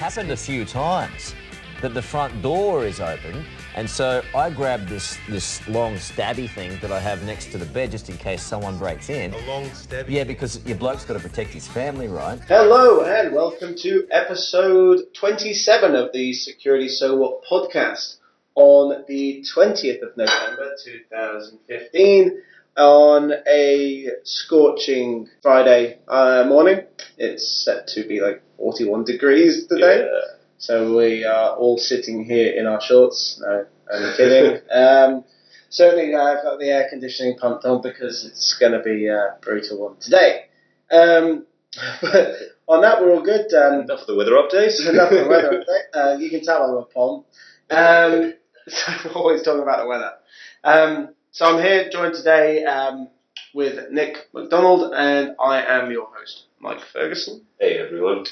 happened a few times that the front door is open, and so I grabbed this this long stabby thing that I have next to the bed just in case someone breaks in. A long stabby. Yeah, because your bloke's got to protect his family, right? Hello and welcome to episode 27 of the Security So What podcast on the 20th of November 2015 on a scorching Friday uh, morning. It's set to be like 41 degrees today. Yeah. So we are all sitting here in our shorts. No, I'm kidding. um, certainly, uh, I've got the air conditioning pumped on because it's going to be a brutal one today. Um, but on that, we're all good. Um, Enough of the weather updates. enough of the weather update. Uh, you can tell I'm a pom. Um, so I'm always talking about the weather. So I'm here joined today um, with Nick McDonald, and I am your host, Mike Ferguson. hey everyone.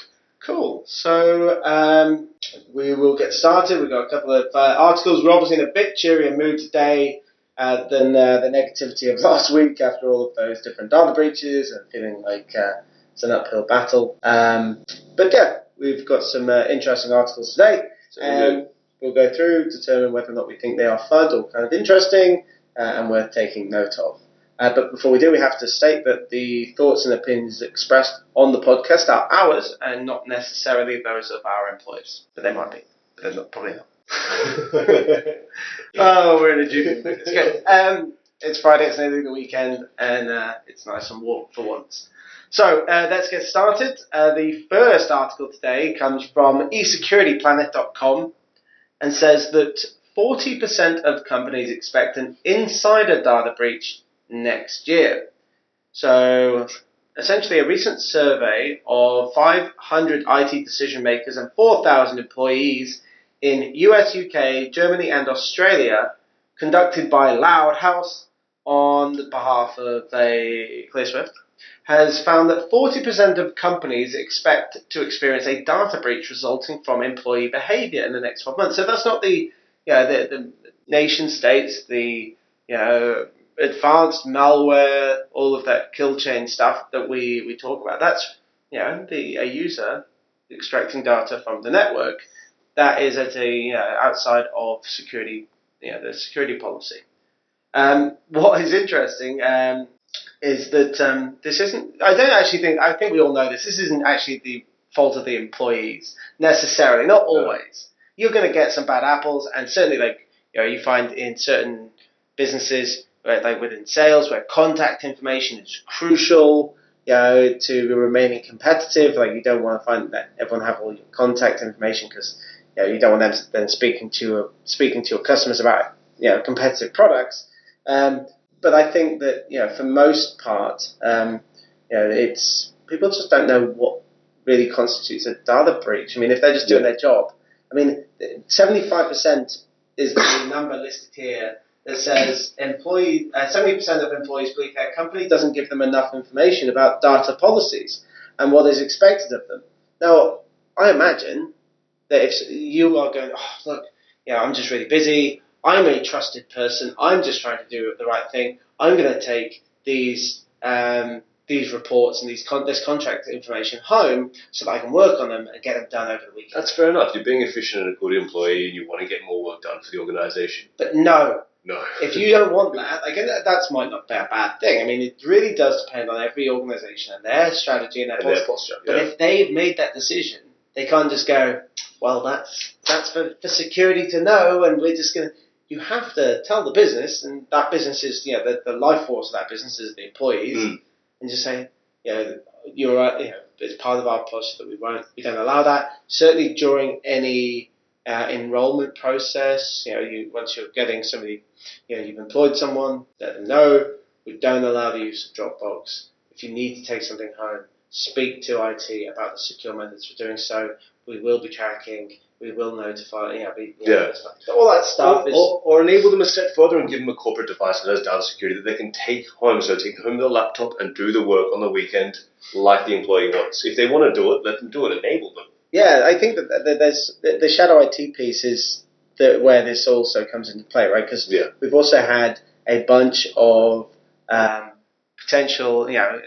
Cool. So um, we will get started. We've got a couple of uh, articles. We're obviously in a bit cheerier mood today uh, than uh, the negativity of last week after all of those different data breaches and feeling like uh, it's an uphill battle. Um, but yeah, we've got some uh, interesting articles today. So Um, we'll go through, determine whether or not we think they are fun or kind of interesting and worth taking note of. Uh, but before we do, we have to state that the thoughts and opinions expressed on the podcast are ours and not necessarily those of our employees. But they might be. But they're not, probably not. oh, we're in a June. It's good. Um, it's Friday, it's nearly the weekend, and uh, it's nice and warm for once. So uh, let's get started. Uh, the first article today comes from eSecurityPlanet.com and says that 40% of companies expect an insider data breach next year. So essentially, a recent survey of 500 IT decision makers and 4,000 employees in US, UK, Germany, and Australia, conducted by Loud House on behalf of a ClearSwift, has found that 40% of companies expect to experience a data breach resulting from employee behavior in the next 12 months. So that's not the, you know, the, the nation states, the, you know, advanced malware, all of that kill chain stuff that we, we talk about. That's, you know, the, a user extracting data from the network that is at a, you know, outside of security, you know, the security policy. Um, what is interesting um, is that um, this isn't. I don't actually think. I think we all know this. This isn't actually the fault of the employees necessarily. Not always. You're going to get some bad apples, and certainly, like you know, you find in certain businesses, right, like within sales, where contact information is crucial. You know, to remaining competitive, like you don't want to find that everyone have all your contact information because you know you don't want them then speaking to speaking to your customers about you know competitive products. Um, but I think that you know, for most part, um, you know, it's people just don't know what really constitutes a data breach. I mean, if they're just doing their job, I mean, seventy-five percent is the number listed here that says employee uh, seventy percent of employees believe their company doesn't give them enough information about data policies and what is expected of them. Now, I imagine that if you are going, oh, look, yeah, I'm just really busy. I'm a trusted person. I'm just trying to do the right thing. I'm going to take these um, these reports and these con- this contract information home so that I can work on them and get them done over the weekend. That's fair enough. You're being efficient and a good employee, and you want to get more work done for the organisation. But no, No. if you don't want that, and that that's might not be a bad thing. I mean, it really does depend on every organisation and their strategy and their and their posture. But Yeah. if they've made that decision, they can't just go, well, that's that's for, for security to know, and we're just going to. You have to tell the business, and that business is, you know, the, the life force of that business is the employees, Mm. And just say, you know, you're, right, you know, it's part of our policy that we won't, we don't allow that. Certainly during any uh, enrollment process, you know, you once you're getting somebody, you know, you've employed someone, let them know. We don't allow the use of Dropbox. If you need to take something home, speak to IT about the secure methods for doing so. We will be tracking. We will notify. You know, we, you know, Yeah. all that stuff Or, is. or, or enable them a step further and give them a corporate device that has data security that they can take home. So take home their laptop and do the work on the weekend like the employee wants. If they want to do it, let them do it. Enable them. Yeah, I think that that there's the, the shadow IT piece is the, where this also comes into play, right? Because Yeah. we've also had a bunch of um, potential, you know,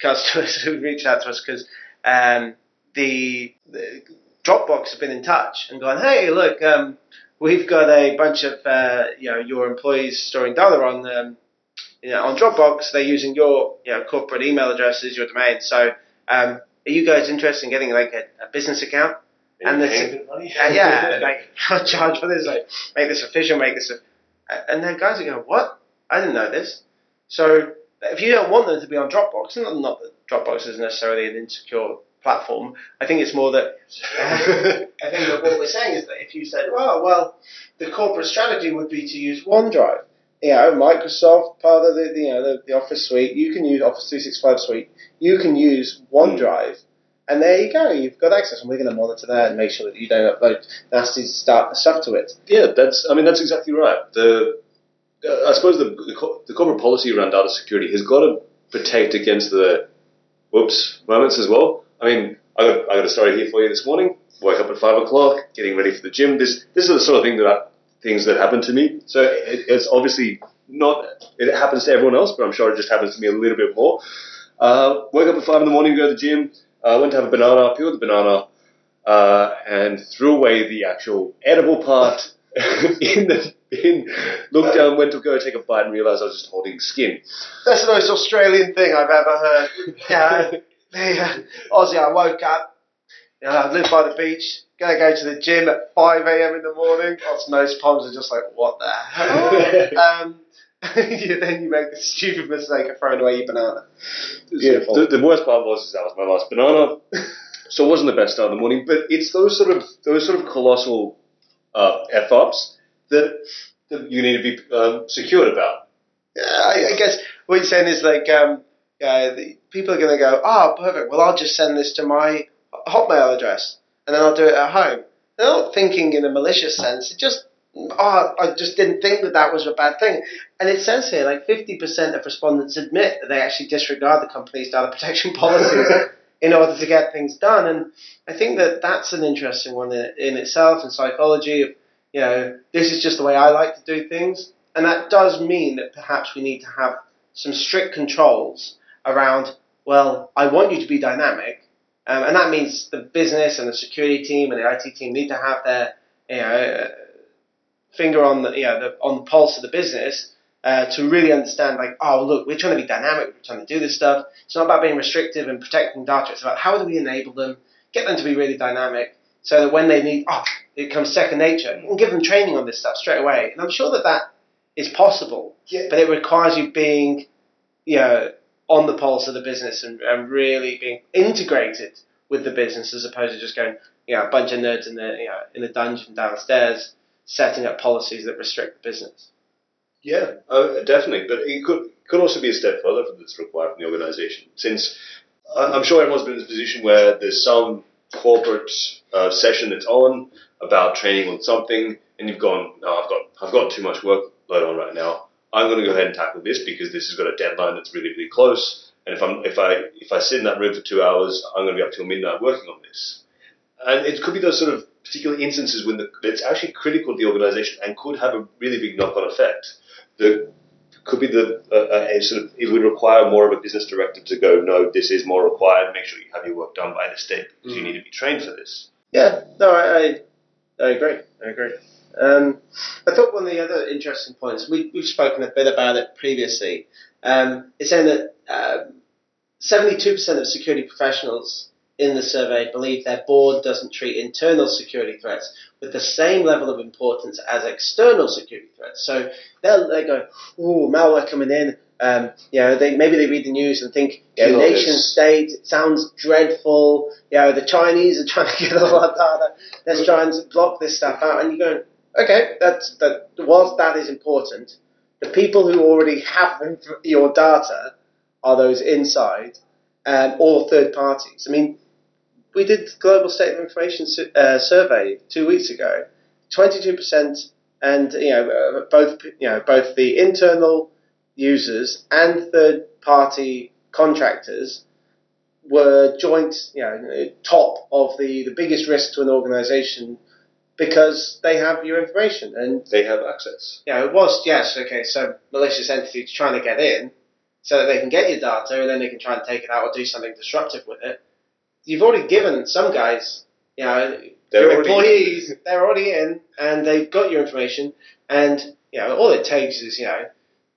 customers who reached out to us because um, the, the Dropbox have been in touch and gone, hey, look, um, we've got a bunch of uh, you know your employees storing data on um, you know, on Dropbox. They're using your you know corporate email addresses, your domain. So um, are you guys interested in getting like a, a business account? And Maybe the- paying a bit of money? Uh, yeah, like charge for this, like make this official, make this. A, and then guys are going, "What? I didn't know this." So if you don't want them to be on Dropbox, and not, not that Dropbox is necessarily an insecure platform, I think it's more that I think that what we're saying is that if you said, "Oh, well, the corporate strategy would be to use OneDrive." You know, Microsoft part of the, the you know the, the Office suite. You can use Office 365 suite. You can use OneDrive. And there you go, you've got access, and we're going to monitor that and make sure that you don't upload nasty stuff, stuff to it. Yeah, that's. I mean, that's exactly right. The uh, I suppose the, the co- the corporate policy around data security has got to protect against the whoops moments as well. I mean, I got I got a story here for you this morning. Woke up at five o'clock, getting ready for the gym. This this is the sort of thing that I, things that happen to me. So it, it's obviously not. It happens to everyone else, but I'm sure it just happens to me a little bit more. Uh, woke up at five in the morning, go to the gym. Uh, went to have a banana, peeled the banana, uh, and threw away the actual edible part in the bin. Looked down, went to go take a bite, and realised I was just holding skin. That's the most Australian thing I've ever heard. Yeah, uh, Aussie, I woke up, you know, I live by the beach, gonna go to the gym at 5 a.m. in the morning. Lots most palms are just like, what the hell? um, you, then you make the stupid mistake of throwing away your banana. Beautiful. The, the worst part was is that was my last banana, so it wasn't the best start of the morning. But it's those sort of those sort of colossal uh, f ups that, that you need to be um, secured about. Yeah, I, I guess what you're saying is like, um, uh, the, people are going to go, oh, perfect. Well, I'll just send this to my Hotmail address, and then I'll do it at home. They're not thinking in a malicious sense. It just, oh, I just didn't think that that was a bad thing. And it says here, like 50% of respondents admit that they actually disregard the company's data protection policies in order to get things done. And I think that that's an interesting one in, in itself in psychology. Of, you know, this is just the way I like to do things. And that does mean that perhaps we need to have some strict controls around, well, I want you to be dynamic. Um, and that means the business and the security team and the IT team need to have their you know, uh, finger on the, you know, the, on the pulse of the business uh, to really understand, like, oh, look, we're trying to be dynamic, we're trying to do this stuff. It's not about being restrictive and protecting data. It's about how do we enable them, get them to be really dynamic, so that when they need, oh, it comes second nature. You can give them training on this stuff straight away. And I'm sure that that is possible, Yeah. but it requires you being, you know, on the pulse of the business and, and really being integrated with the business as opposed to just going, you know, a bunch of nerds in the, you know, in the dungeon downstairs setting up policies that restrict the business. Yeah, uh, definitely. But it could could also be a step further that's required from the organisation, since I'm sure everyone's been in this position where there's some corporate uh, session that's on about training on something, and you've gone, no, I've got I've got too much workload on right now. I'm going to go ahead and tackle this because this has got a deadline that's really really close. And if I'm if I if I sit in that room for two hours, I'm going to be up till midnight working on this. And it could be those sort of particular instances when the, it's actually critical to the organisation and could have a really big knock-on effect. The could be the uh, a sort of it would require more of a business director to go, no, this is more required. Make sure you have your work done by this date because you need to be trained for this. Yeah, no, I, I, I agree. I agree. Um, I thought one of the other interesting points, we, we've spoken a bit about it previously, um, is saying that um, 72% of security professionals in the survey believe their board doesn't treat internal security threats with the same level of importance as external security threats. So they'll they go, "Ooh, malware coming in." Um, you know, they maybe they read the news and think, you know, nation this. state, it sounds dreadful. You know, the Chinese are trying to get all our data. Let's try and block this stuff out. And you're going, okay, that's that. Whilst that is important, the people who already have your data are those inside um, or third parties. I mean, we did the global state of information su- uh, survey two weeks ago. Twenty-two percent, and you know uh, both you know both the internal users and third-party contractors were joint you know top of the the biggest risk to an organisation because they have your information and They have access. Yeah, it was yes, okay. So malicious entities trying to get in, so that they can get your data, and then they can try and take it out or do something disruptive with it. You've already given some guys you know, They're your employees, they're already in and they've got your information. And, you know, all it takes is, you know,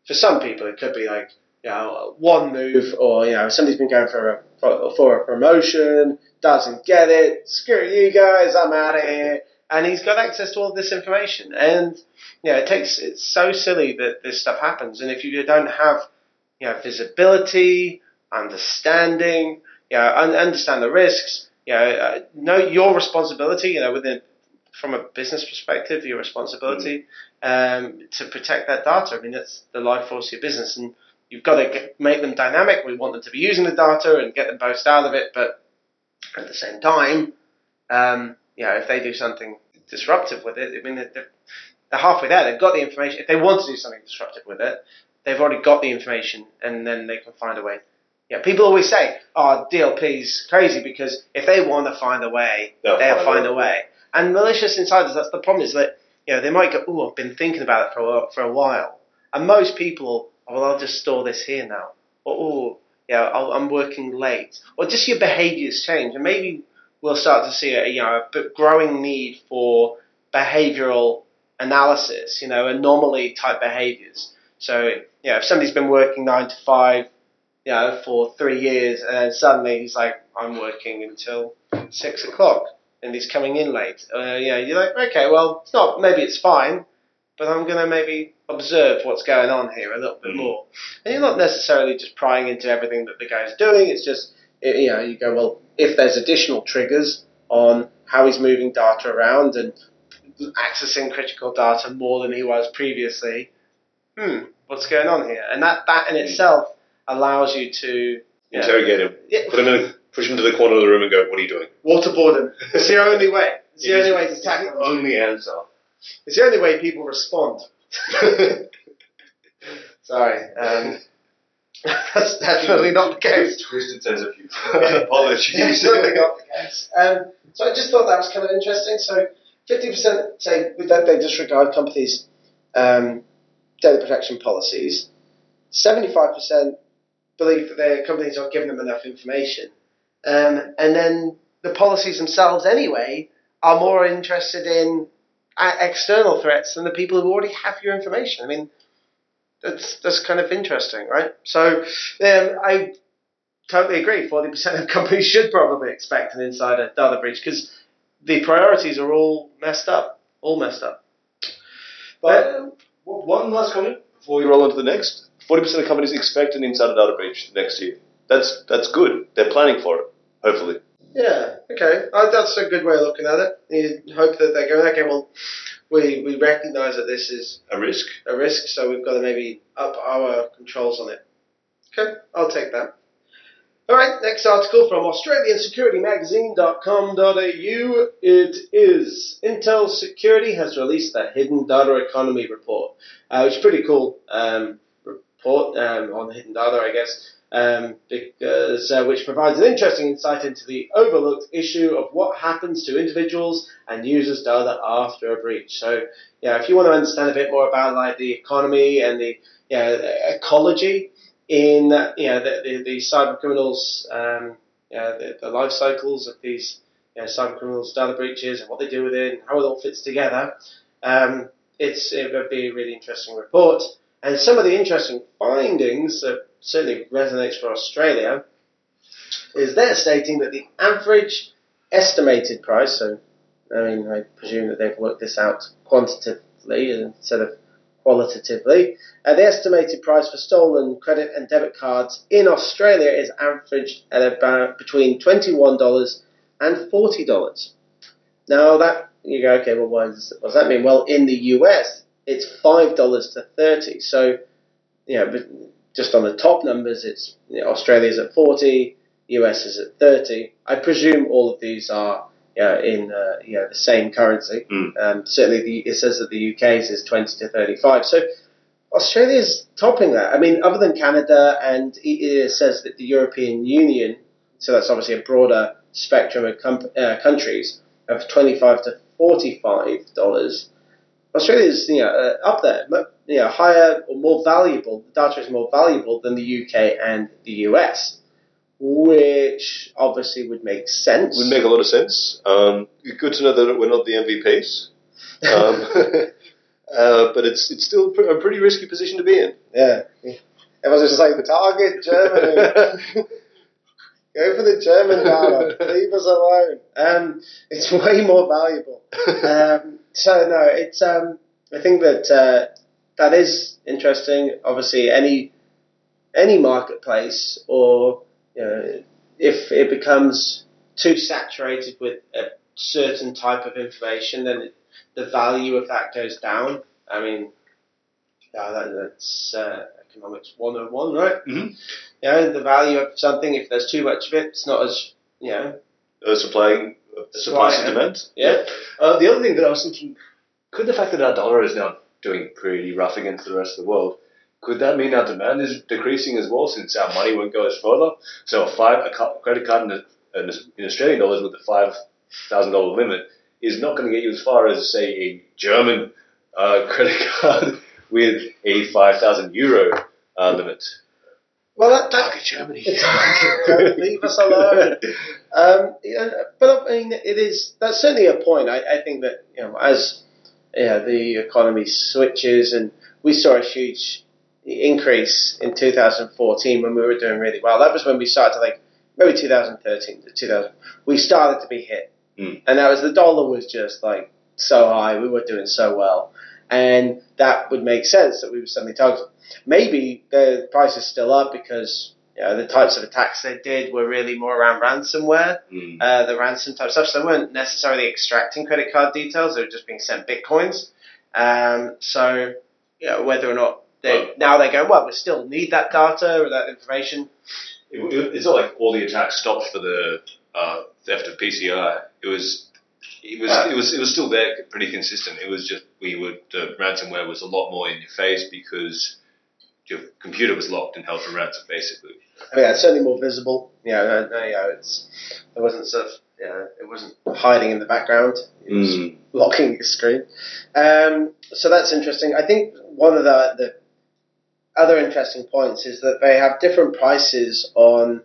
for some people, it could be like, you know, one move or, you know, somebody's been going for a, for a promotion, doesn't get it, screw you guys, I'm out of here. And he's got access to all this information. And, you know, it takes, it's so silly that this stuff happens. And if you don't have, you know, visibility, understanding, you know, un- understand the risks, you know, uh, know your responsibility, you know, within, from a business perspective, your responsibility um, to protect that data. I mean, that's the life force of your business, and you've got to get, make them dynamic. We want them to be using the data and get the most out of it, but at the same time, um, you know, if they do something disruptive with it, I mean, they're, they're halfway there. They've got the information. If they want to do something disruptive with it, they've already got the information, and then they can find a way. Yeah, people always say, "Oh, DLP's crazy," because if they want to find a way, They'll they'll find a a way. And malicious insiders, that's the problem. Is that you know they might go, "Oh, I've been thinking about it for a, for a while," and most people, "Oh, well, I'll just store this here now," or "Oh, yeah, I'll, I'm working late," or just your behaviours change, and maybe we'll start to see a you know a growing need for behavioural analysis, you know, anomaly type behaviours. So, you know, if somebody's been working nine to five, you know, for three years, and then suddenly he's like, I'm working until six o'clock, and he's coming in late. Uh, you know, you're like, okay, well, it's not. Maybe it's fine, but I'm going to maybe observe what's going on here a little bit Mhm. more. And you're not necessarily just prying into everything that the guy's doing. It's just, you know, you go, well, if there's additional triggers on how he's moving data around and accessing critical data more than he was previously, hmm, what's going on here? And that, that in itself allows you to you know, Interrogate him. yeah, Put him in, push him to the corner of the room and go, "What are you doing?" waterboard him. It's the only way. It's the It only is- way to it's tackle the. Only answer. It's the only way people respond. Sorry, um, that's definitely not the case. Twisted sense of humor. Apologies. Definitely not the case. Um, so I just thought that was kind of interesting. So 50% say that they disregard companies' um, data protection policies. 75% believe that their companies aren't giving them enough information. Um, and then the policies themselves, anyway, are more interested in uh, external threats than the people who already have your information. I mean, that's that's kind of interesting, right? So um, I totally agree. Forty percent of companies should probably expect an insider data breach because the priorities are all messed up, all messed up. But uh, one last comment before we roll on to the next. Forty percent of companies expect an insider data breach next year. That's that's good. They're planning for it. Hopefully. Yeah, okay. Uh, that's a good way of looking at it. You hope that they're going, okay, well, we, we recognise that this is A risk. a risk, so we've got to maybe up our controls on it. Okay, I'll take that. All right, next article from AustralianSecurityMagazine.com.au. It is Intel Security has released the Hidden Data Economy report, uh, which is a pretty cool um, report um, on hidden data, I guess, um, because uh, which provides an interesting insight into the overlooked issue of what happens to individuals and users' data after a breach. So, yeah, if you want to understand a bit more about like the economy and the know, ecology in you know, the, the, the cyber criminals, um, you know, the, the life cycles of these you know, cyber criminals' data breaches and what they do with it and how it all fits together, um, it's it would be a really interesting report. And some of the interesting findings that certainly resonates for Australia is they're stating that the average estimated price, so I mean, I presume that they've worked this out quantitatively instead of qualitatively. Uh, the estimated price for stolen credit and debit cards in Australia is averaged at about between twenty-one dollars and forty dollars. Now that you go, okay, well, what does, what does that mean? Well, in the US, it's five dollars to thirty. So, you know, but just on the top numbers, it's you know, Australia's at forty, US is at thirty. I presume all of these are yeah, in uh, yeah, the same currency. Mm. Um, certainly, the, it says that the UK's is 20 to 35. So Australia's topping that. I mean, other than Canada, and it, it says that the European Union, so that's obviously a broader spectrum of com- uh, countries, of 25 to 45 dollars. Australia's you know uh, up there, you know, higher or more valuable. The data is more valuable than the UK and the US. which obviously would make sense. Would make a lot of sense. Um, good to know that we're not the MVPs. Um, uh, but it's it's still a pretty risky position to be in. Yeah. Everyone's just like, the target Germany. Go for the German dollar. Leave us alone. Um, it's way more valuable. Um, so no, it's um, I think that uh, that is interesting. Obviously, any any marketplace or you know, if it becomes too saturated with a certain type of information, then it, the value of that goes down. I mean, yeah, that, that's uh, economics 101, right? Mhm. You know, the value of something, if there's too much of it, it's not as, you know, Uh, supplying uh, supply Supply and- demand. yeah. Uh, the other thing that I was thinking, could the fact that our dollar is now doing pretty rough against the rest of the world, could that mean our demand is decreasing as well since our money won't go as further? So a five a credit card in, in, a, in Australian dollars with a five thousand dollar limit is not going to get you as far as say a German uh, credit card with a five thousand euro uh, limit. Well, that, that Target Germany. Don't leave us alone. Um, yeah, but I mean, it is that's certainly a point. I, I think that you know, as yeah, the economy switches, and we saw a huge increase in 2014 when we were doing really well. That was when we started to like maybe 2013 to 2000. We started to be hit, Mm. and that was the dollar was just like so high. We were doing so well, and that would make sense that we were suddenly targeted. Maybe the price is still up because you know, the types of attacks they did were really more around ransomware, Mm. uh, the ransom type stuff. So they weren't necessarily extracting credit card details; they were just being sent bitcoins. Um, so, you know, whether or not they Well- now they're going, well, we still need that data or that information. It, it- it's not like all the attacks stopped for the uh, theft of PCI. It was, it was, it was, it was still there, pretty consistent. It was just we would the ransomware was a lot more in your face because your computer was locked and held for ransom, basically. I mean, it's certainly more visible. Uh, uh, you know, it's it wasn't sort of, know, it wasn't hiding in the background. It was Mm. blocking the screen. Um, so that's interesting. I think one of the, the other interesting points is that they have different prices on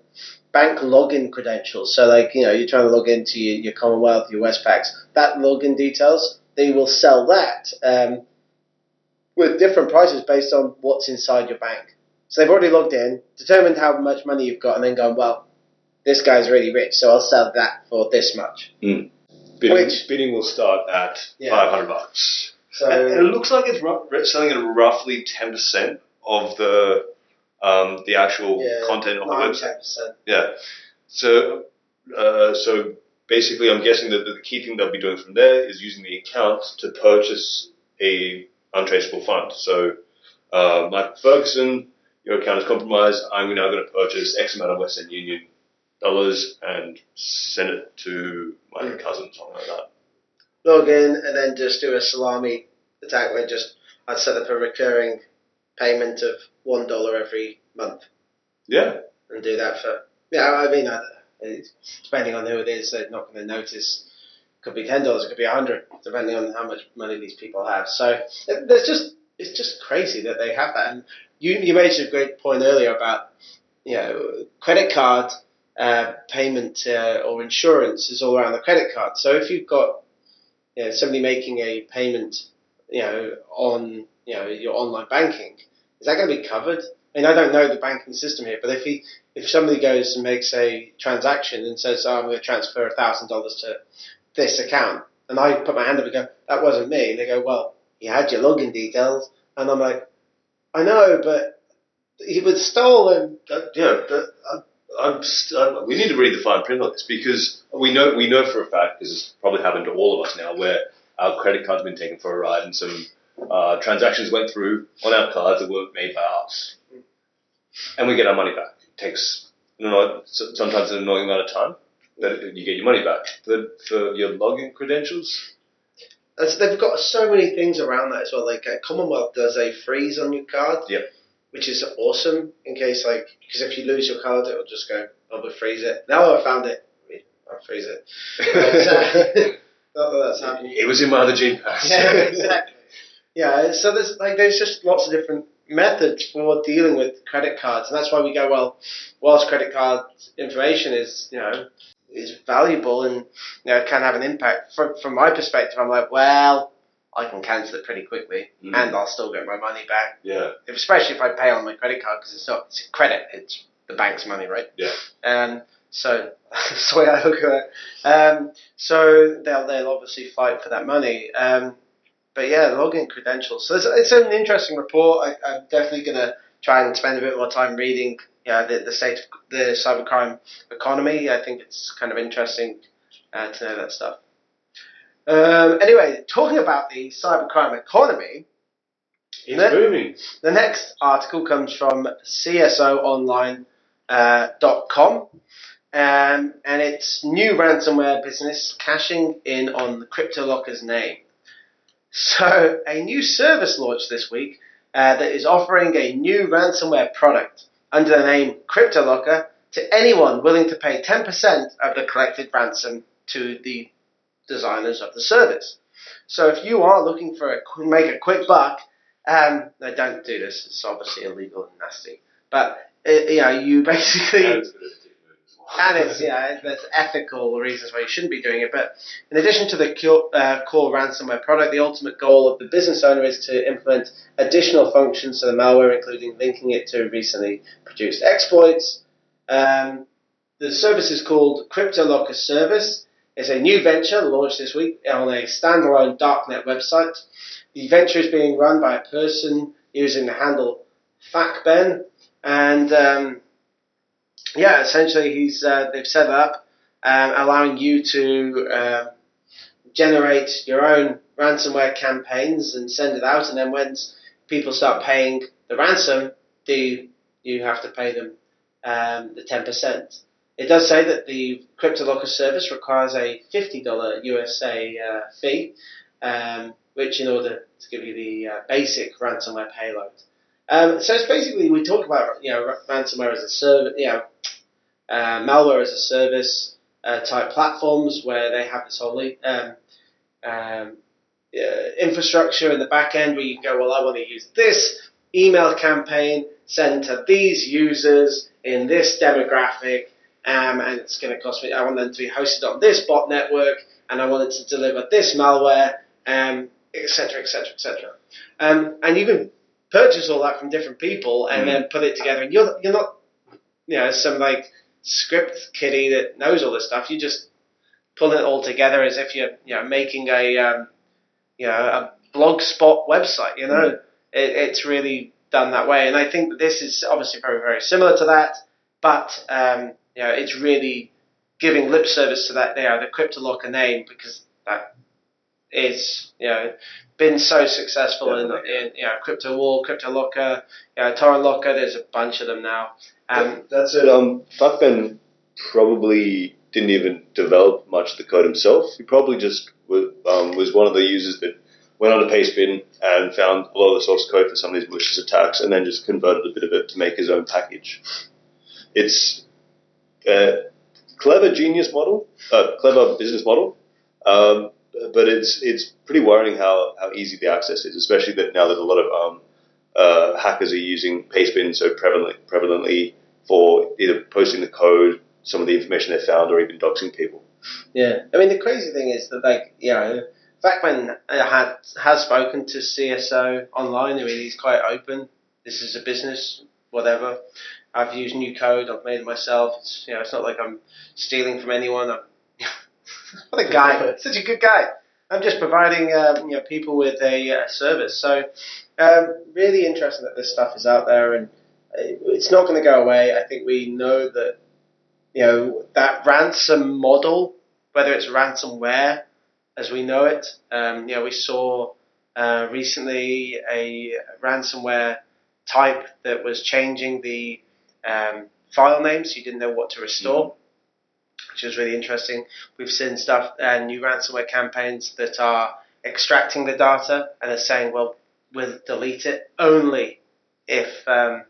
bank login credentials. So, like, you know, you're trying to log into your, your Commonwealth, your Westpacs, that login details, they will sell that um, with different prices based on what's inside your bank. So they've already logged in, determined how much money you've got, and then gone, well, this guy's really rich, so I'll sell that for this much. Bidding, Which- bidding will start at Yeah. five hundred bucks, So and, and it looks like it's ru- selling at roughly ten percent of the um, the actual Yeah, content of the website. 10%. Yeah. So, uh, so basically, I'm guessing that the key thing they'll be doing from there is using the account to purchase a untraceable fund. So, uh, Michael Ferguson, your account is compromised. I'm now going to purchase X amount of Western Union dollars and send it to my Mm. cousin, something like that. log in and then just do a salami attack where just I'd set up a recurring payment of one dollar every month. Yeah. and do that for yeah I mean I, depending on who it is they're not going to notice. Could be ten dollars it could be a hundred depending on how much money these people have. So there's just it's just crazy that they have that. And you you made a great point earlier about you know credit card uh, payment uh, or insurance is all around the credit card. So if you've got you know, somebody making a payment, you know, on you know your online banking, is that going to be covered? I mean, I don't know the banking system here, but if he, if somebody goes and makes a transaction and says, oh, "I'm going to transfer a thousand dollars to this account," and I put my hand up and go, "That wasn't me," and they go, "Well, you had your login details," and I'm like, "I know, but he was stolen." That, yeah, that, I, I'm st- I, we need to read the fine print on this because we know we know for a fact this has probably happened to all of us now, where our credit card's been taken for a ride and some uh, transactions went through on our cards that weren't made by us, and we get our money back. It takes you know sometimes an annoying amount of time, but you get your money back. But for your login credentials, they've got so many things around that as well. Like uh, Commonwealth does a freeze on your card, Yep. which is awesome in case like because if you lose your card, it'll just go, "Oh, we'll freeze it." Now I found it, I'll freeze it. Uh, not that that's happening. it was in my other Gene pass. Yeah, exactly. Yeah, so there's like there's just lots of different methods for dealing with credit cards, and that's why we go well. Whilst credit card information is you know is valuable and you know can have an impact. From from my perspective, I'm like, well, I can cancel it pretty quickly, Mm. and I'll still get my money back. Yeah. Especially if I pay on my credit card because it's not it's credit, it's the bank's money, right? Yeah. Um, so that's the way I look at it. Um, so they'll they'll obviously fight for that money. Um, but yeah, login credentials. So it's, it's an interesting report. I, I'm definitely going to try and spend a bit more time reading yeah, the, the state of the cybercrime economy. I think it's kind of interesting uh, to know that stuff. Um, anyway, talking about the cybercrime economy, It's booming. the next article comes from CSOonline.com, uh, um, and it's new ransomware business cashing in on the CryptoLocker's name. So, a new service launched this week uh, that is offering a new ransomware product under the name CryptoLocker to anyone willing to pay 10% of the collected ransom to the designers of the service. So, if you are looking for a make a quick buck, um, no, don't do this. It's obviously illegal and nasty. But uh, you know, you basically And it's yeah, there's ethical reasons why you shouldn't be doing it. But in addition to the core, uh, core ransomware product, the ultimate goal of the business owner is to implement additional functions to the malware, including linking it to recently produced exploits. Um, the service is called CryptoLocker Service. It's a new venture launched this week on a standalone darknet website. The venture is being run by a person using the handle FacBen, and um, yeah, essentially he's uh, they've set up, um, allowing you to um, generate your own ransomware campaigns and send it out, and then when people start paying the ransom, do you have to pay them um, the ten percent. It does say that the CryptoLocker service requires a fifty dollar USA uh, fee, um, which in order to give you the uh, basic ransomware payload. Um, so it's basically we talk about you know ransomware as a service, you know, uh, malware as a service uh, type platforms where they have this whole um, um, uh, infrastructure in the back end where you can go, well, I want to use this email campaign sent to these users in this demographic, um, and it's going to cost me. I want them to be hosted on this bot network, and I want it to deliver this malware, etc., etc., etc. Um, and you can purchase all that from different people and Mm. then put it together. And you're you're not, you know, some like script kiddie that knows all this stuff. You just pull it all together as if you're you know making a um, you know a blogspot website. You know, it, it's really done that way. And I think this is obviously very very similar to that, but um, you know it's really giving lip service to that you know the CryptoLocker name because that is you know been so successful in, in you know Crypto Wall, Crypto Locker, you know, Torrent Locker. There's a bunch of them now. Um, That's it. Um, probably didn't even develop much of the code himself. He probably just was, um, was one of the users that went on to Pastebin and found a lot of the source code for some of these malicious attacks, and then just converted a bit of it to make his own package. It's a clever genius model, uh, clever business model, um, but it's it's pretty worrying how, how easy the access is, especially that now there's a lot of um, uh, hackers are using Pastebin so prevalent, prevalently for either posting the code, some of the information they found, or even doxing people. Yeah, I mean the crazy thing is that like you know, Factman uh, had has spoken to CSO online. I mean he's quite open. This is a business, whatever. I've used new code. I've made it myself. It's, you know, it's not like I'm stealing from anyone. I'm, what a guy! Such a good guy. I'm just providing um, you know people with a uh, service. So um, really interesting that this stuff is out there, and uh, it's not going to go away. I think we know that you know that ransom model, whether it's ransomware as we know it. Um, you know, we saw uh, recently a ransomware type that was changing the um, file names. So you didn't know what to restore, which was really interesting. We've seen stuff, uh, new ransomware campaigns that are extracting the data and are saying, well, we'll delete it only if um,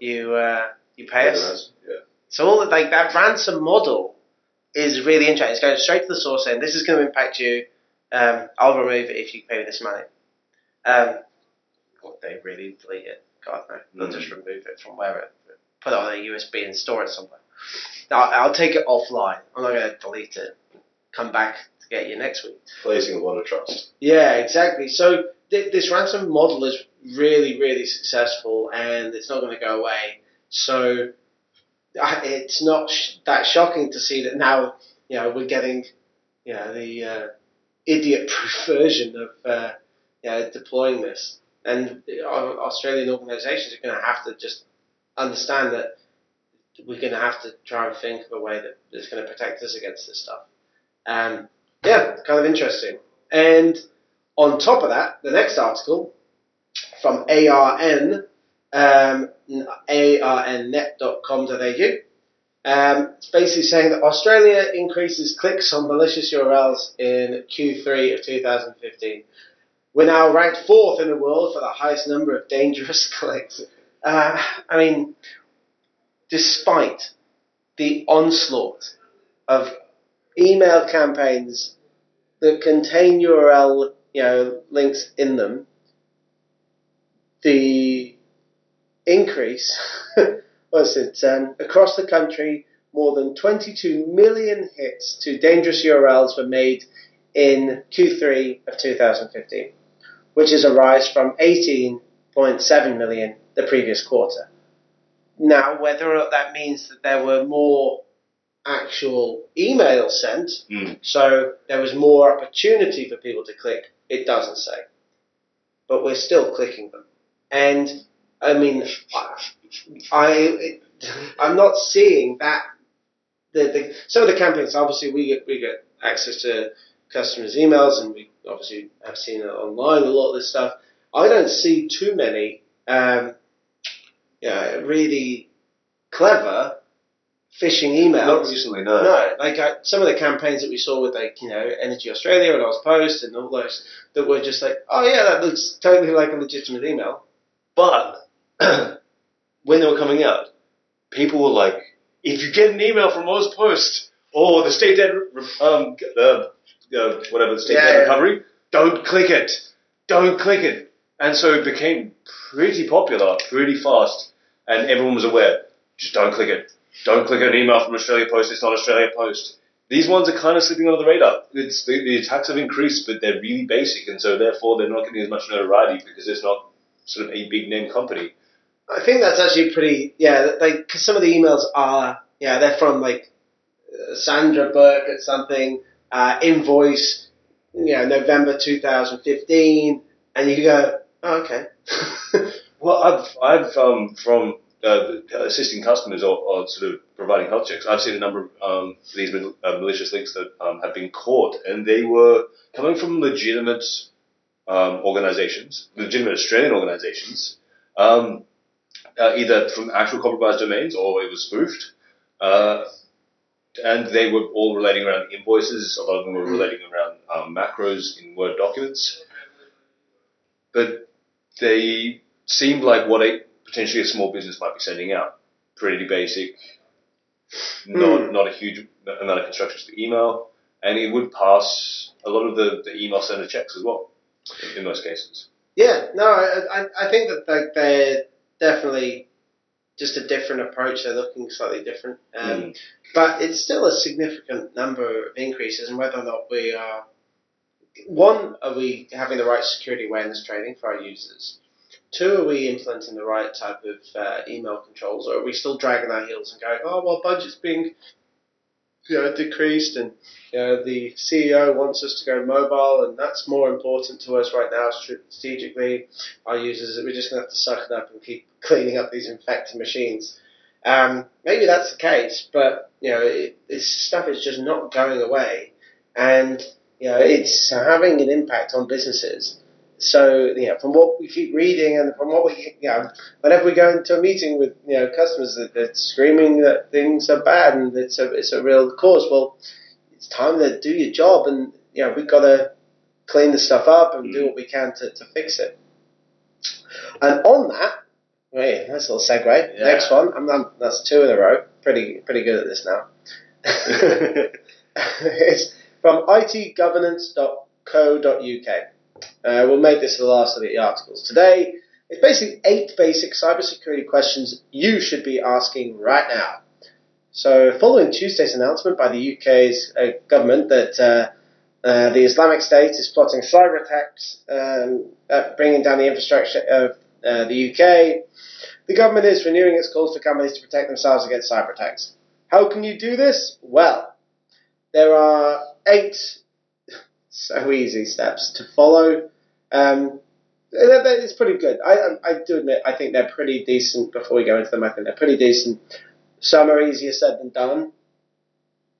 you uh, you pay us. Yeah. So all that, like that ransom model is really interesting. It's going straight to the source end. This is going to impact you. Um, I'll remove it if you pay me this money. Um, they really delete it. God no, they'll Mm. just remove it from where it, put it on a USB and store it somewhere. I'll, I'll take it offline. I'm not going to delete it. Come back to get you next week. Placing a lot of trust. Yeah, exactly. So th- this ransom model is really, really successful, and it's not going to go away. So uh, it's not sh- that shocking to see that now. You know, we're getting, you know, the uh, idiot-proof version of, uh, you know, deploying this, and Australian organisations are going to have to just understand that we're going to have to try and think of a way that is going to protect us against this stuff. Um, yeah, kind of interesting. And on top of that, the next article from ARN, um, arnnet.com.au, um, it's basically saying that Australia increases clicks on malicious URLs in Q3 of 2015. We're now ranked fourth in the world for the highest number of dangerous clicks. Uh, I mean, despite the onslaught of email campaigns that contain URL, you know, links in them, the increase was it um, across the country, more than 22 million hits to dangerous URLs were made in Q3 of 2015, which is a rise from 18.7 million the previous quarter. Now, whether or not that means that there were more actual emails sent, Mm. so there was more opportunity for people to click, it doesn't say. But we're still clicking them. And, I mean, I, I'm not seeing that. The, the some of the campaigns, obviously, we get we get access to customers' emails, and we obviously have seen it online. A lot of this stuff. I don't see too many, um, yeah, really clever phishing emails. Not recently, no. No, like uh, some of the campaigns that we saw with like you know Energy Australia and Auspost and all those that were just like, oh yeah, that looks totally like a legitimate email. But when they were coming out, people were like, if you get an email from Auspost or the state debt, um, uh, uh, whatever, the state Yeah, debt yeah. recovery, don't click it. Don't click it. And so it became pretty popular pretty fast, and everyone was aware. Just don't click it. Don't click an email from Australia Post. It's not Australia Post. These ones are kind of slipping under the radar. It's the, the attacks have increased, but they're really basic, and so therefore they're not getting as much notoriety because it's not sort of a big name company. I think that's actually pretty. Yeah, like because some of the emails are yeah they're from like uh, Sandra Burke at something uh, invoice, you know November 2015, and you go oh, okay. Well, I've, I've um, from uh, assisting customers or, or sort of providing health checks, I've seen a number of um, these mal- uh, malicious links that um, have been caught, and they were coming from legitimate um, organizations, legitimate Australian organizations, um, uh, either from actual compromised domains or it was spoofed. Uh, and they were all relating around invoices. A lot of them were relating around um, macros in Word documents. But they seemed like what a potentially a small business might be sending out. Pretty basic, not Hmm. not a huge amount of construction to the email, and it would pass a lot of the, the email sender checks as well, in, in most cases. Yeah, no, I, I, I think that like they're definitely just a different approach. They're looking slightly different, um, Mm. but it's still a significant number of increases. And whether or not we are one, are we having the right security awareness training for our users? Two, are we implementing the right type of uh, email controls, or are we still dragging our heels and going, oh well, budget's being you know, decreased, and you know, the CEO wants us to go mobile, and that's more important to us right now strategically. Our users, we're just going to have to suck it up and keep cleaning up these infected machines. Um, maybe that's the case, but you know, it, this stuff is just not going away, and you know, it's having an impact on businesses. So, you know, from what we keep reading and from what we, you know, whenever we go into a meeting with, you know, customers that they're screaming that things are bad and it's a, it's a real cause, well, it's time to do your job and, you know, we've got to clean the stuff up and do mm. what we can to, to fix it. And on that, wait, that's a little segue. Yeah. Next one, I'm, I'm, that's two in a row. Pretty, pretty good at this now. it's from itgovernance.co.uk. Uh, we'll make this the last of the articles today. It's basically eight basic cybersecurity questions you should be asking right now. So, following Tuesday's announcement by the UK's uh, government that uh, uh, the Islamic State is plotting cyber attacks, um, bringing down the infrastructure of uh, the UK, the government is renewing its calls for companies to protect themselves against cyber attacks. How can you do this? Well, there are eight so easy steps to follow. Um, it's pretty good. I, I do admit I think they're pretty decent. Before we go into them, I think they're pretty decent. Some are easier said than done,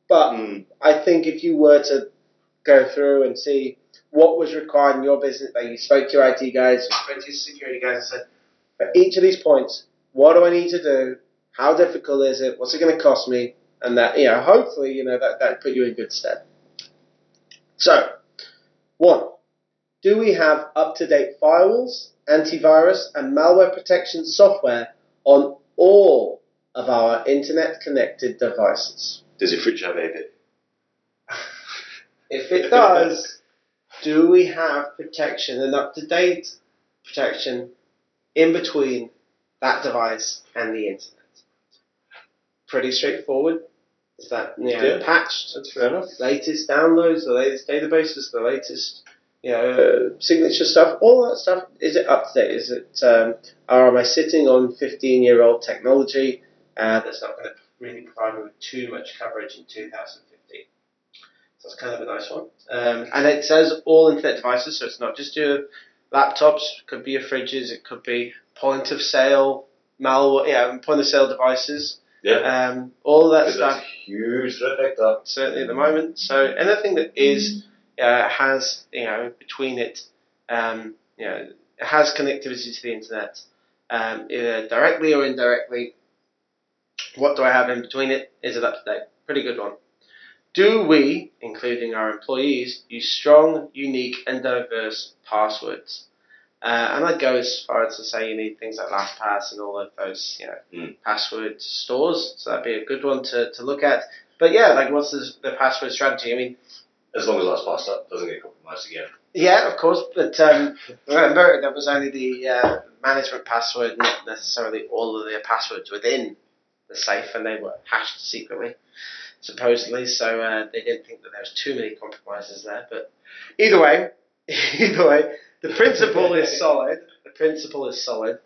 but mm. I think if you were to go through and see what was required in your business, that you spoke to your IT guys, you spoke to your security guys, and said, for each of these points, what do I need to do? How difficult is it? What's it going to cost me? And that, you know, hopefully, you know, that, that put you in good stead. So, one, do we have up-to-date firewalls, antivirus, and malware protection software on all of our internet-connected devices? Does your fridge have AV? if it does, do we have protection and up-to-date protection in between that device and the internet. Pretty straightforward. Is that you know, yeah, patched? That's fair enough. Latest downloads, the latest databases, the latest you know uh, signature stuff. All that stuff is it up to date? Is it um, or am I sitting on 15 year old technology uh, that's not going to really provide me with too much coverage in 2015? So it's kind of a nice one. Um, and it says all internet devices, so it's not just your laptops, It could be your fridges, it could be point of sale, malware, yeah, point of sale devices. Yeah. Um, all that stuff. huge threat vector. Certainly at the moment. So anything that is uh, has you know between it, um, you know, has connectivity to the internet, um, either directly or indirectly. What do I have in between it? Is it up to date? Pretty good one. Do we, including our employees, use strong, unique, and diverse passwords? Uh, and I'd go as far as to say you need things like LastPass and all of those, you know, mm. password stores. So that'd be a good one to, to look at. But yeah, like what's the, the password strategy? I mean, as long as LastPass doesn't get compromised again. Yeah, of course. But um, remember, that was only the uh, management password, not necessarily all of the passwords within the safe, and they were hashed secretly supposedly. So uh, they didn't think that there was too many compromises there. But either way, either way, the principle is solid. The principle is solid.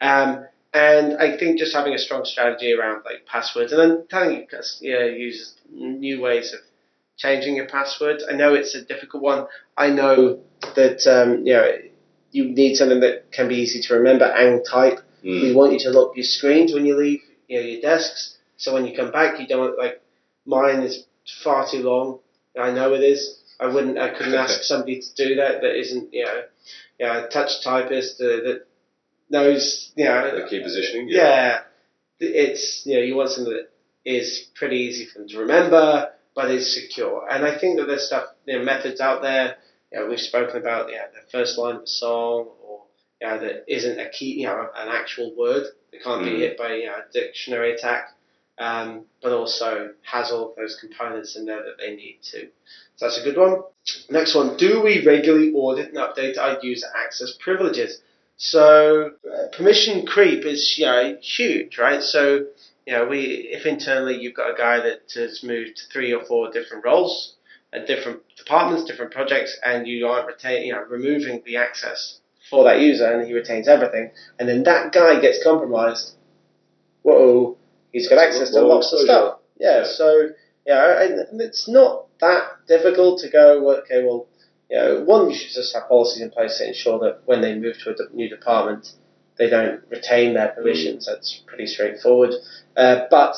Um, and I think just having a strong strategy around like passwords, and then telling you know, use new ways of changing your password. I know it's a difficult one. I know that um, you know you need something that can be easy to remember and type. Mm. We want you to lock your screens when you leave you know, your desks, so when you come back, you don't like Mine is far too long. I know it is. I wouldn't. I couldn't ask somebody to do that. That isn't, you know, yeah, a touch typist uh, that knows, you know, the key positioning. Yeah. yeah, it's you know, you want something that is pretty easy for them to remember, but is secure. And I think that there's stuff, you know, methods out there. You know, we've spoken about, yeah, the first line of a song, or you know, that isn't a key, you know, an actual word that can't mm. be hit by you know, a dictionary attack um, but also has all of those components in there that they need to. So that's a good one. Next one, do we regularly audit and update our user access privileges? So uh, permission creep is you know huge, right? So you know we if internally you've got a guy that has moved to three or four different roles at different departments, different projects, and you aren't retain, you know removing the access for that user, and he retains everything, and then that guy gets compromised. Whoa, he's got access to lots of stuff. Yeah, yeah. so yeah, and it's not that difficult to go. Okay, well, you know, one you should just have policies in place to ensure that when they move to a new department, they don't retain their permissions. Mm. That's pretty straightforward. Uh, but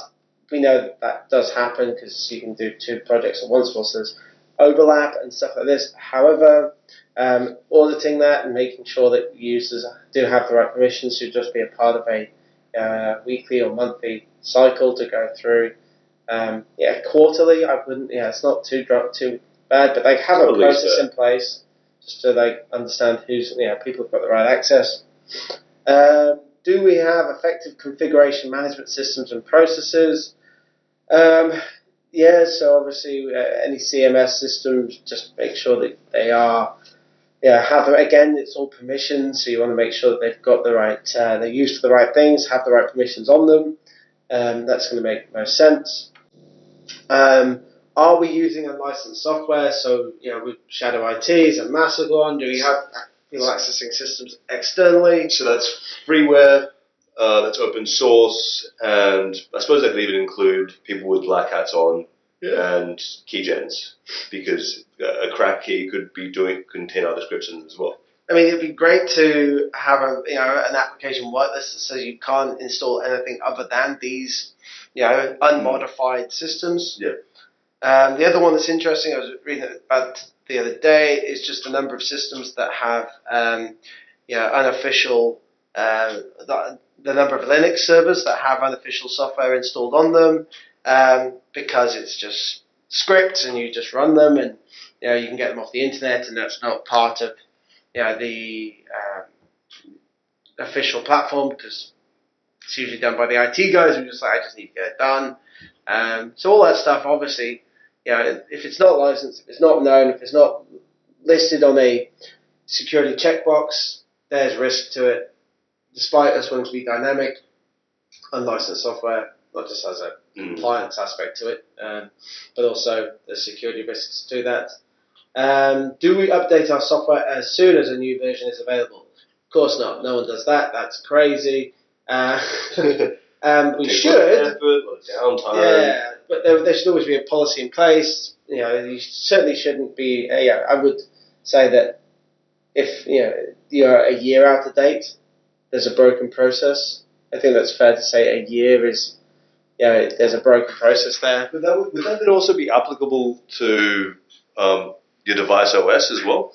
we know that, that does happen because you can do two projects at once. So there's overlap and stuff like this. However, um, auditing that and making sure that users do have the right permissions should just be a part of a uh, weekly or monthly cycle to go through. Um, yeah, quarterly, I wouldn't. Yeah, it's not too too bad, but they have a process in place just so they understand who's you know people have got the right access. Um, do we have effective configuration management systems and processes? Um, yeah, so obviously uh, any CMS systems, just make sure that they are yeah, have again, it's all permissions, so you want to make sure that they've got the right, uh, they're used for the right things, have the right permissions on them. Um, that's going to make most sense. Um, are we using unlicensed software? So, you know, with Shadow ITs and Macagon, do we have people accessing systems externally? So that's freeware, uh, that's open source, and I suppose that could even include people with black hats on and keygens, because a crack key could be doing contain other scripts in as well. I mean, it'd be great to have a you know an application whitelist that says you can't install anything other than these you know unmodified systems. Yeah. Um, the other one that's interesting, I was reading about the other day, is just the number of systems that have um, you know unofficial uh, the, the number of Linux servers that have unofficial software installed on them um, because it's just scripts and you just run them and you know you can get them off the internet and that's not part of you know the um, official platform because it's usually done by the IT guys who just like I just need to get it done. Um, so all that stuff, obviously, you know, if it's not licensed, if it's not known, if it's not listed on a security checkbox, there's risk to it. Despite us wanting to be dynamic, unlicensed software not just has a Mm. compliance aspect to it, um, but also the security risks to that. Um, do we update our software as soon as a new version is available? Of course not. No one does that. That's crazy. Uh, um, we Takes a lot of should. effort, a lot of downtime. Yeah, but there, there should always be a policy in place. You know, you certainly shouldn't be. Uh, yeah, I would say that if you know you're a year out of date, there's a broken process. I think that's fair to say. A year is, yeah, there's a broken process there. Would that, would that then also be applicable to um, your device OS as well?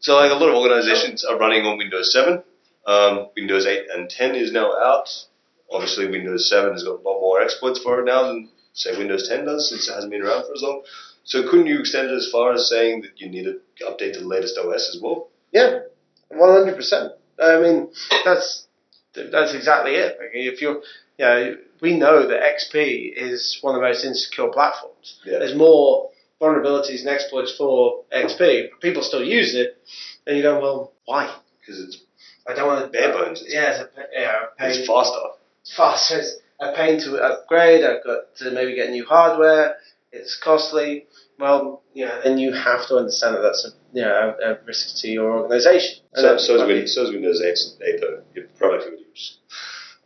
So, like a lot of organizations are running on Windows 7. Um, Windows 8 and 10 is now out. Obviously, Windows 7 has got a lot more exploits for it now than, say, Windows 10 does, since it hasn't been around for as long. So, couldn't you extend it as far as saying that you need to update to the latest OS as well? Yeah, one hundred percent. I mean, that's that's exactly it. If you're, you know, we know that XP is one of the most insecure platforms. Yeah. There's more vulnerabilities and exploits for XP, but people still use it, and you go, well, why? Because it's, I don't want to Bare bones. Yeah, it's a, yeah, a pain. it's faster. It's fast. It's a pain to upgrade. I've got to maybe get new hardware. It's costly. Well, know, then you have to understand that that's a you know a, a risk to your organisation. And So, so, is might be- Win, so is Windows 8, 8 though. Your productivity just,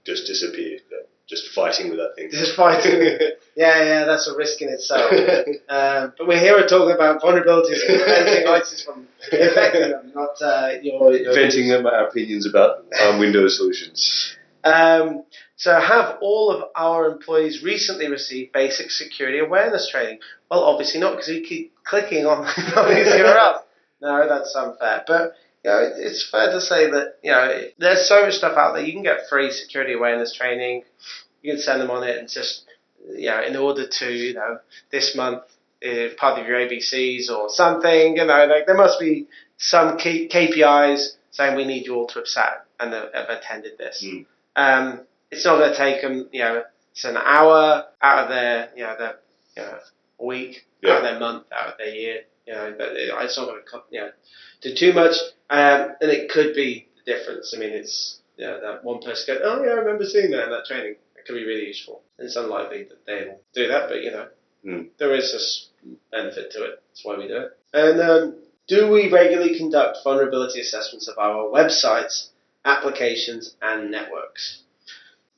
just disappeared. Just fighting with that thing. Just fighting. Yeah, yeah, that's a risk in itself. um, but we're here talking about vulnerabilities and preventing ISIS from infecting them, not uh, your, your Venting our opinions about um, Windows solutions. Um, so, have all of our employees recently received basic security awareness training? Well, obviously not, because you keep clicking on, these URLs. No, that's unfair. But you know, it's fair to say that you know there's so much stuff out there. You can get free security awareness training. You can send them on it, and just you know, in order to you know this month. Part of your ABCs or something, you know, like there must be some key KPIs saying we need you all to have sat and have have attended this. Mm. Um, it's not going to take them, you know, it's an hour out of their, you know, their you know, week, out of their month, out of their year, you know, but it- it's not going to, you know, do too much. Um, and it could be the difference. I mean, it's, you know, that one person goes, oh, yeah, I remember seeing that in that training. It could be really useful. And it's unlikely that they'll do that, but, you know, Mm. there is a benefit to it. That's why we do it. And um, do we regularly conduct vulnerability assessments of our websites, applications, and networks?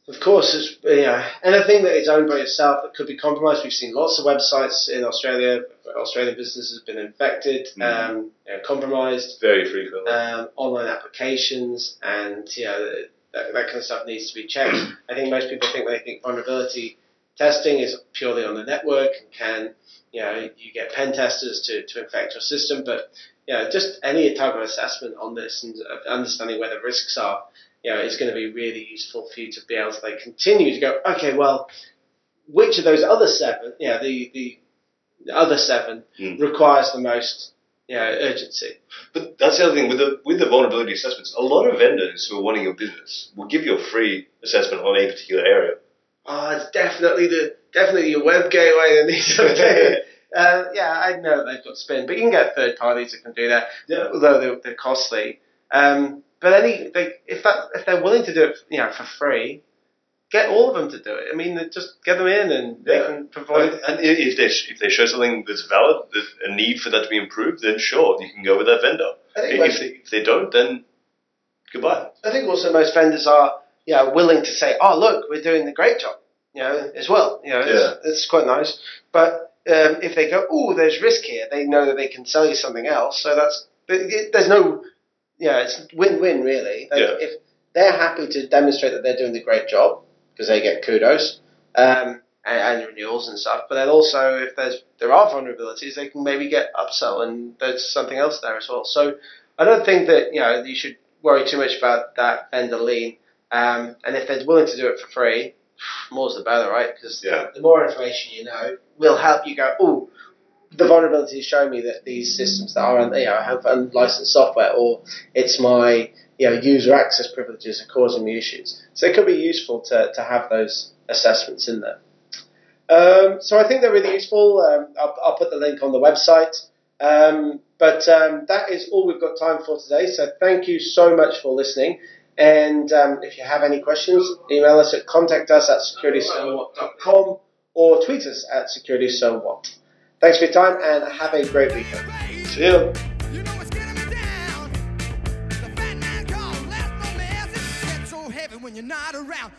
Of course, it's, you know, anything that is owned by yourself that could be compromised. We've seen lots of websites in Australia. Australian businesses have been infected, Mm. um, you know, compromised. Very frequently. Um, online applications, and you know, that, that kind of stuff needs to be checked. I think most people think they think vulnerability testing is purely on the network and can, you know, you get pen testers to, to infect your system, but you know, just any type of assessment on this and understanding where the risks are, you know, is going to be really useful for you to be able to like continue to go, okay, well, which of those other seven, you know, the, the, the other seven Mm. requires the most, you know, urgency. But that's the other thing with the with the vulnerability assessments. A lot of vendors who are wanting your business will give you a free assessment on a particular area. Oh, it's definitely the definitely your web gateway that needs updated. Uh, yeah, I know they've got spin, but you can get third parties that can do that, Yeah. although they're, they're costly. Um, but any, they, if that, if they're willing to do it, you know, for free, get all of them to do it. I mean, just get them in and they Yeah. can And, provide. and if they if they show something that's valid, there's a need for that to be improved, then sure, you can go with that vendor. If most- they, if they don't, then goodbye. I think also most vendors are, you know, willing to say, "Oh, look, we're doing the great job," you know, as well. You know, it's, it's quite nice. But um, if they go, "Oh, there's risk here," they know that they can sell you something else. So that's there's no, yeah, it's win-win really. Like, Yeah. If they're happy to demonstrate that they're doing the great job because they get kudos. Um, and, and renewals and stuff, but then also if there's there are vulnerabilities, they can maybe get upsell and there's something else there as well. So I don't think that you know you should worry too much about that vendor lean. Um, and if they're willing to do it for free, more's the better, right? Because Yeah. the more information you know will help you go, oh, the vulnerability is showing me that these systems that are, you know, have unlicensed software, or it's my, you know, user access privileges are causing me issues. So it could be useful to, to have those assessments in there. Um, so I think they're really useful. Um, I'll, I'll put the link on the website. Um, but um, that is all we've got time for today. So thank you so much for listening. And um, if you have any questions, email us at contact us at securitysowhat.com or tweet us at securitysowhat. Thanks for your time and have a great weekend. See. You when you're not around.